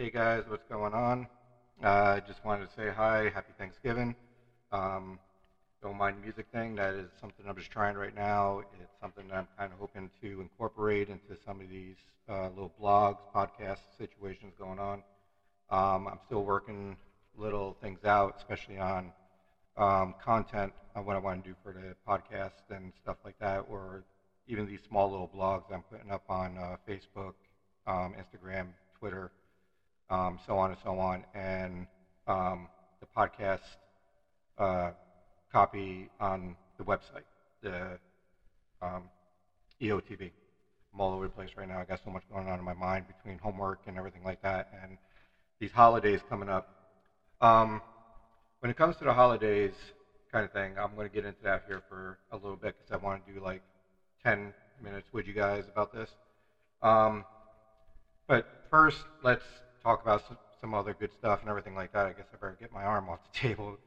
Hey guys, what's going on? Uh, I just wanted to say hi, happy Thanksgiving. Um, don't mind the music thing, that is something I'm just trying right now. It's something that I'm kind of hoping to incorporate into some of these uh, little blogs, podcast situations going on. Um, I'm still working little things out, especially on um, content on what I want to do for the podcast and stuff like that, or even these small little blogs I'm putting up on uh, Facebook, um, Instagram, Twitter, um, so on and so on, and um, the podcast uh, copy on the website, the um, EOTB. I'm all over the place right now. I got so much going on in my mind between homework and everything like that, and these holidays coming up. Um, when it comes to the holidays kind of thing, I'm going to get into that here for a little bit because I want to do like 10 minutes with you guys about this. Um, but first, let's talk about some, some other good stuff and everything like that. I guess I better get my arm off the table,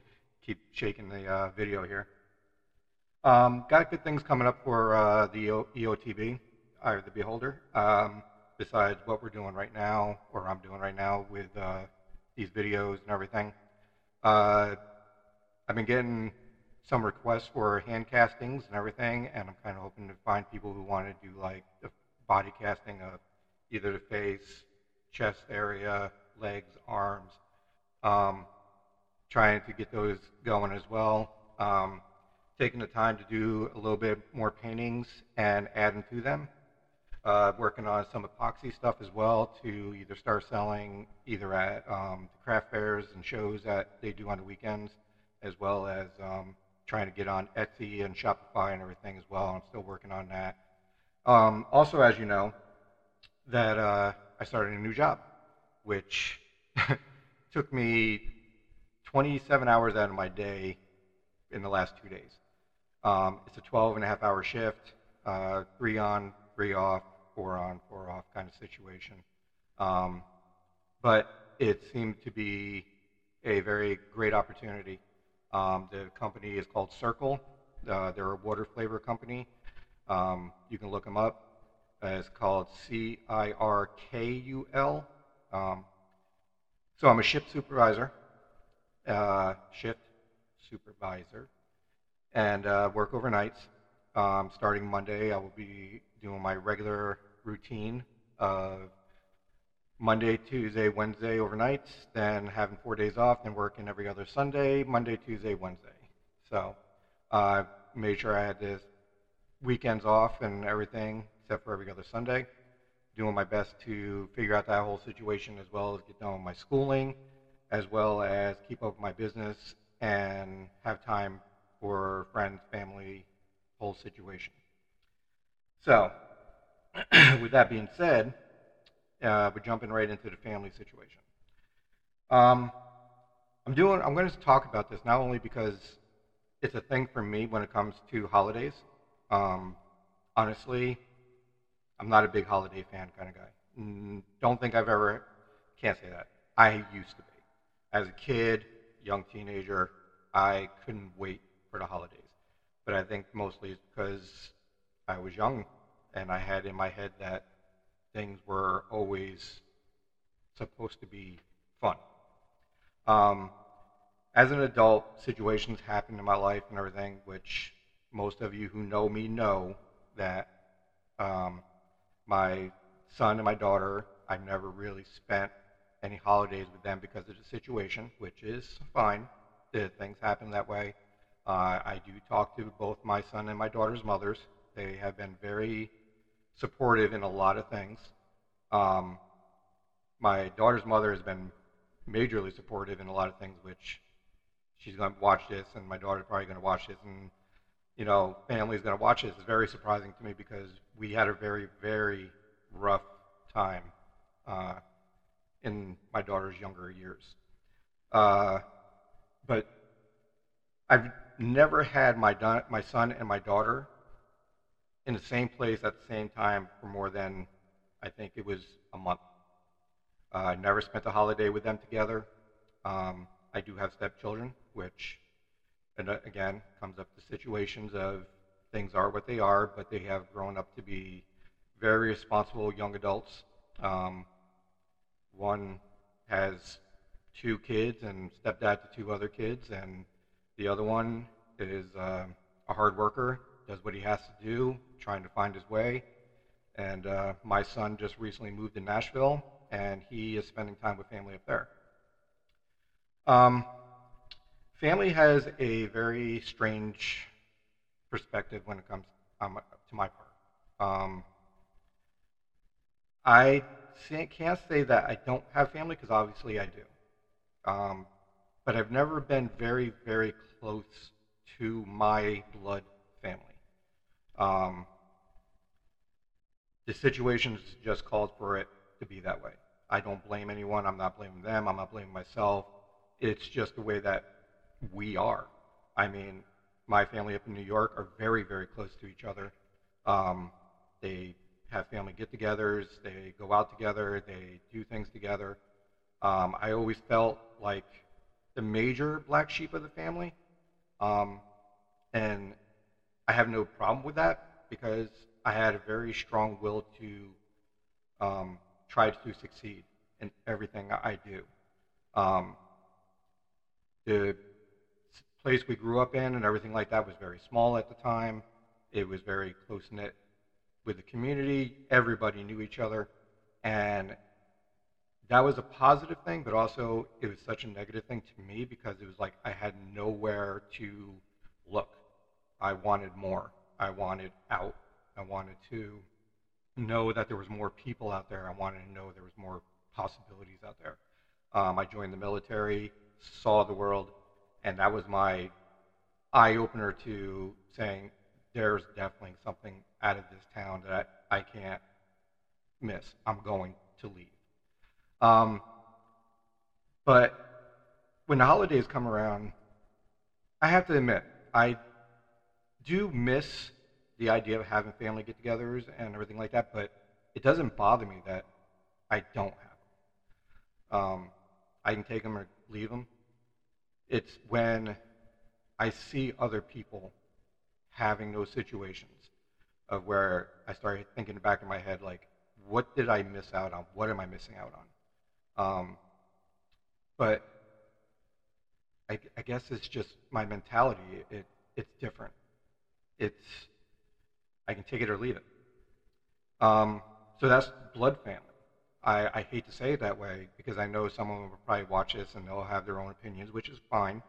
keep shaking the uh, video here. Um, got good things coming up for uh, the EOTB, or the Beholder, um, besides what we're doing right now, or I'm doing right now with uh, these videos and everything. Uh, I've been getting some requests for hand castings and everything, and I'm kind of hoping to find people who want to do like the body casting of either the face, chest area, legs, arms. Um, trying to get those going as well. Um, taking the time to do a little bit more paintings and adding to them. Uh, working on some epoxy stuff as well to either start selling either at um, the craft fairs and shows that they do on the weekends, as well as um, trying to get on Etsy and Shopify and everything as well. I'm still working on that. Um, also, as you know, that uh, I started a new job, which took me 27 hours out of my day in the last two days. Um, it's a 12 and a half hour shift, uh, three on, three off, four on, four off kind of situation. Um, but it seemed to be a very great opportunity. Um, the company is called Cirkul. Uh, they're a water flavor company. Um, you can look them up. Uh, it's called C I R K U L. Um, so I'm a shift supervisor, uh, shift supervisor, and uh, work overnights. Um, starting Monday, I will be doing my regular routine of Monday, Tuesday, Wednesday overnights, then having four days off, then working every other Sunday, Monday, Tuesday, Wednesday. So I uh, made sure I had the weekends off and everything, except for every other Sunday. Doing my best to figure out that whole situation as well as get done with my schooling, as well as keep up with my business and have time for friends, family, whole situation. So, with that being said, uh, we're jumping right into the family situation. Um, I'm doing. I'm going to talk about this not only because it's a thing for me when it comes to holidays. Um, honestly, I'm not a big holiday fan kind of guy. Mm, don't think I've ever. Can't say that. I used to be. As a kid, young teenager, I couldn't wait for the holidays. But I think mostly it's because I was young and I had in my head that things were always supposed to be fun. Um, as an adult, situations happen in my life and everything, which most of you who know me know that um, my son and my daughter, I never really spent any holidays with them because of the situation, which is fine. The things happen that way. Uh, I do talk to both my son and my daughter's mothers. They have been very supportive in a lot of things. Um, my daughter's mother has been majorly supportive in a lot of things, which she's going to watch this, and my daughter's probably going to watch this, and you know, family's going to watch this. It's very surprising to me because we had a very, very rough time uh, in my daughter's younger years. Uh, but I've never had my, my son and my daughter in the same place at the same time for more than, I think it was a month. Uh, I never spent a holiday with them together. Um, I do have stepchildren, which, and uh, again, comes up to situations of things are what they are, but they have grown up to be very responsible young adults. Um, one has two kids and stepdad to two other kids, and the other one is uh, a hard worker, does what he has to do, trying to find his way. And uh, my son just recently moved to Nashville, and he is spending time with family up there. Um, family has a very strange perspective when it comes um, to my part. Um, I can't say that I don't have family because obviously I do. Um, but I've never been very, very close to my blood family. Um, the situations just called for it to be that way. I don't blame anyone. I'm not blaming them. I'm not blaming myself. It's just the way that we are. I mean, my family up in New York are very, very close to each other. Um, they have family get-togethers. They go out together. They do things together. Um, I always felt like the major black sheep of the family, um, and I have no problem with that because I had a very strong will to um, try to succeed in everything I do. Um, the place we grew up in and everything like that was very small at the time. It was very close knit with the community. Everybody knew each other, and that was a positive thing. But also, it was such a negative thing to me because it was like I had nowhere to look. I wanted more. I wanted out. I wanted to know that there was more people out there. I wanted to know there was more possibilities out there. Um, I joined the military, saw the world, and that was my eye opener to saying there's definitely something out of this town that I can't miss. I'm going to leave. Um, but when the holidays come around, I have to admit, I do miss the idea of having family get togethers and everything like that, but it doesn't bother me that I don't have them. Um, I can take them or leave them. It's when I see other people having those situations of where I started thinking back in my head, like, what did I miss out on? What am I missing out on? Um, but I, I, guess it's just my mentality. It, it's different. It's I can take it or leave it. Um, so that's blood family. I, I, hate to say it that way because I know some of them will probably watch this and they'll have their own opinions, which is fine.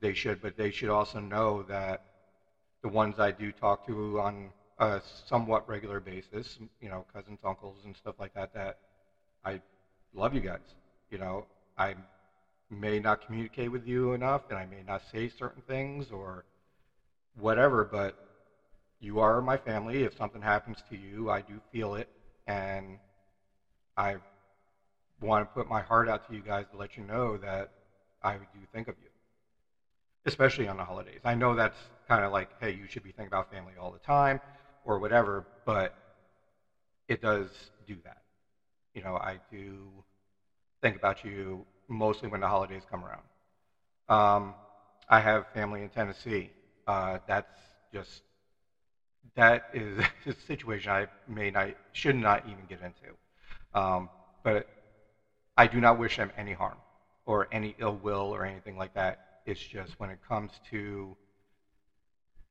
They should, but they should also know that the ones I do talk to on a somewhat regular basis, you know, cousins, uncles, and stuff like that, that I love you guys. You know, I may not communicate with you enough and I may not say certain things or whatever, but you are my family. If something happens to you, I do feel it, and I want to put my heart out to you guys to let you know that I do think of you, especially on the holidays. I know that's kind of like, hey, you should be thinking about family all the time or whatever, but it does do that. You know, I do think about you mostly when the holidays come around. Um, I have family in Tennessee. Uh, that's just that is a situation I may not, should not even get into. Um, but I do not wish them any harm or any ill will or anything like that. It's just when it comes to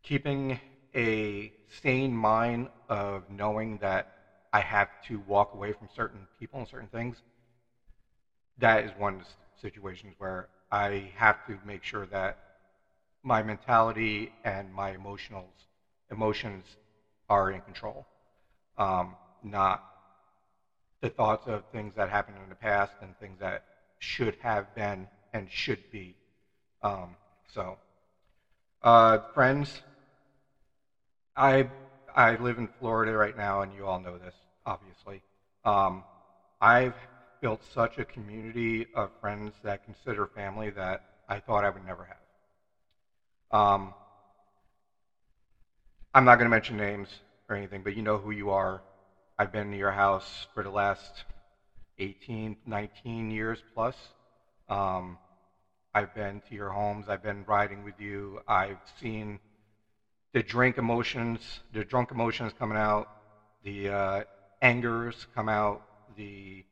keeping a sane mind of knowing that I have to walk away from certain people and certain things, that is one of the situations where I have to make sure that my mentality and my emotionals emotions are in control, um, not the thoughts of things that happened in the past and things that should have been and should be. Um, so, uh, friends, I I live in Florida right now, and you all know this, obviously. Um, I've built such a community of friends that consider family that I thought I would never have. Um, I'm not going to mention names or anything, but you know who you are. I've been to your house for the last 18, 19 years plus. Um, I've been to your homes. I've been riding with you. I've seen the drink emotions, the drunk emotions coming out, the uh, angers come out, the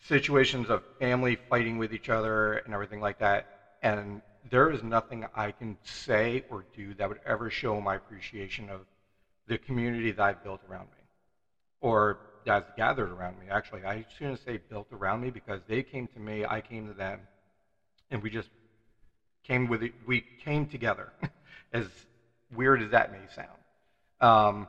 situations of family fighting with each other and everything like that. And there is nothing I can say or do that would ever show my appreciation of the community that I've built around me or that's gathered around me. Actually, I shouldn't say built around me because they came to me, I came to them, and we just came with it. We came together, as weird as that may sound. Um,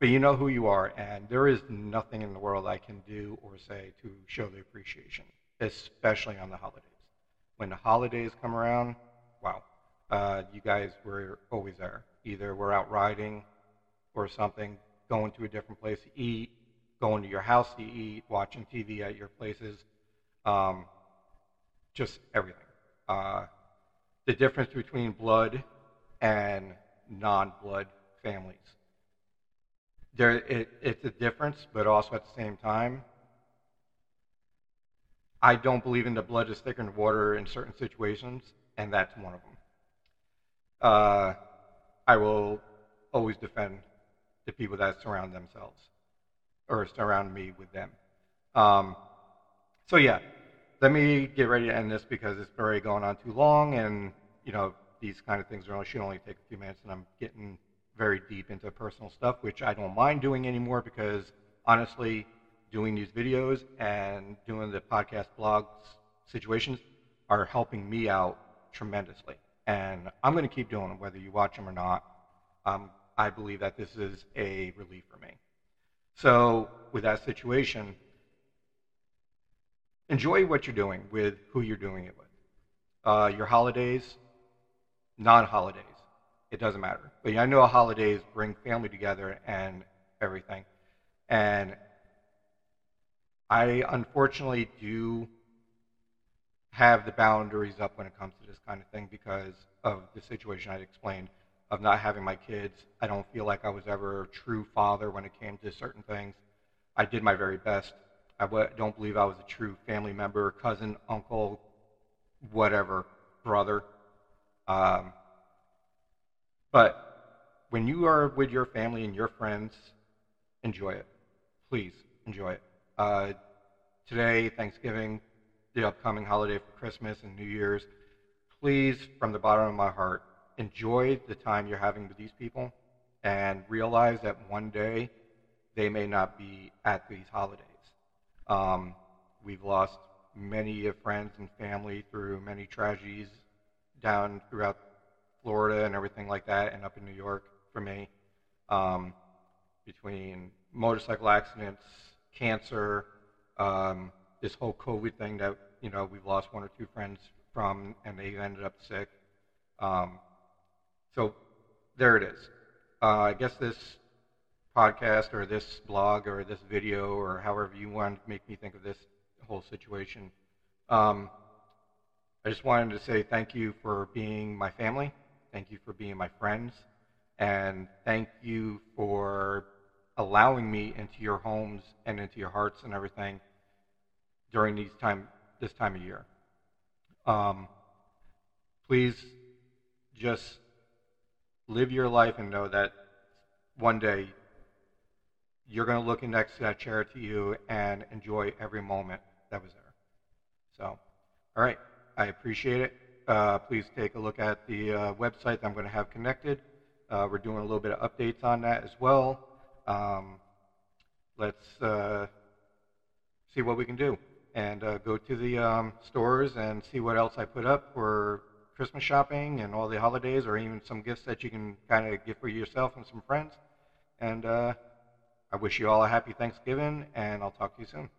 but you know who you are, and there is nothing in the world I can do or say to show the appreciation, especially on the holidays. When the holidays come around, wow, uh, you guys were always there. Either we're out riding or something, going to a different place to eat, going to your house to eat, watching TV at your places, um, just everything. Uh, the difference between blood and non-blood families. There, it, it's a difference, but also at the same time, I don't believe in the blood is thicker than water in certain situations, and that's one of them. Uh, I will always defend the people that surround themselves or surround me with them. Um, so yeah, let me get ready to end this because it's already going on too long, and you know these kind of things are, should only take a few minutes, and I'm getting very deep into personal stuff, which I don't mind doing anymore because honestly, doing these videos and doing the podcast blogs situations are helping me out tremendously, and I'm going to keep doing them whether you watch them or not. Um, I believe that this is a relief for me. So, with that situation, enjoy what you're doing with who you're doing it with. Uh, your holidays, non holidays, it doesn't matter. But I know holidays bring family together and everything. And I unfortunately do have the boundaries up when it comes to this kind of thing because of the situation I explained of not having my kids. I don't feel like I was ever a true father when it came to certain things. I did my very best. I don't believe I was a true family member, cousin, uncle, whatever, brother. Um, but when you are with your family and your friends, enjoy it. Please enjoy it. Uh, today, Thanksgiving, the upcoming holiday for Christmas and New Year's, please, from the bottom of my heart, enjoy the time you're having with these people and realize that one day they may not be at these holidays. Um, we've lost many friends and family through many tragedies down throughout Florida and everything like that, and up in New York for me, um, between motorcycle accidents, cancer, um, this whole COVID thing that you know we've lost one or two friends from, and they ended up sick. Um, so there it is. Uh, I guess this podcast or this blog or this video or however you want to make me think of this whole situation. Um, I just wanted to say thank you for being my family. Thank you for being my friends. And thank you for allowing me into your homes and into your hearts and everything during these time, this time of year. Um, please just live your life and know that one day you're going to look next to that chair to you and enjoy every moment that was there. So, all right, I appreciate it. Uh, please take a look at the uh, website that I'm going to have connected. Uh, we're doing a little bit of updates on that as well. Um, let's uh, see what we can do and uh, go to the um, stores and see what else I put up for Christmas shopping and all the holidays, or even some gifts that you can kind of give for yourself and some friends. And uh, I wish you all a happy Thanksgiving, and I'll talk to you soon.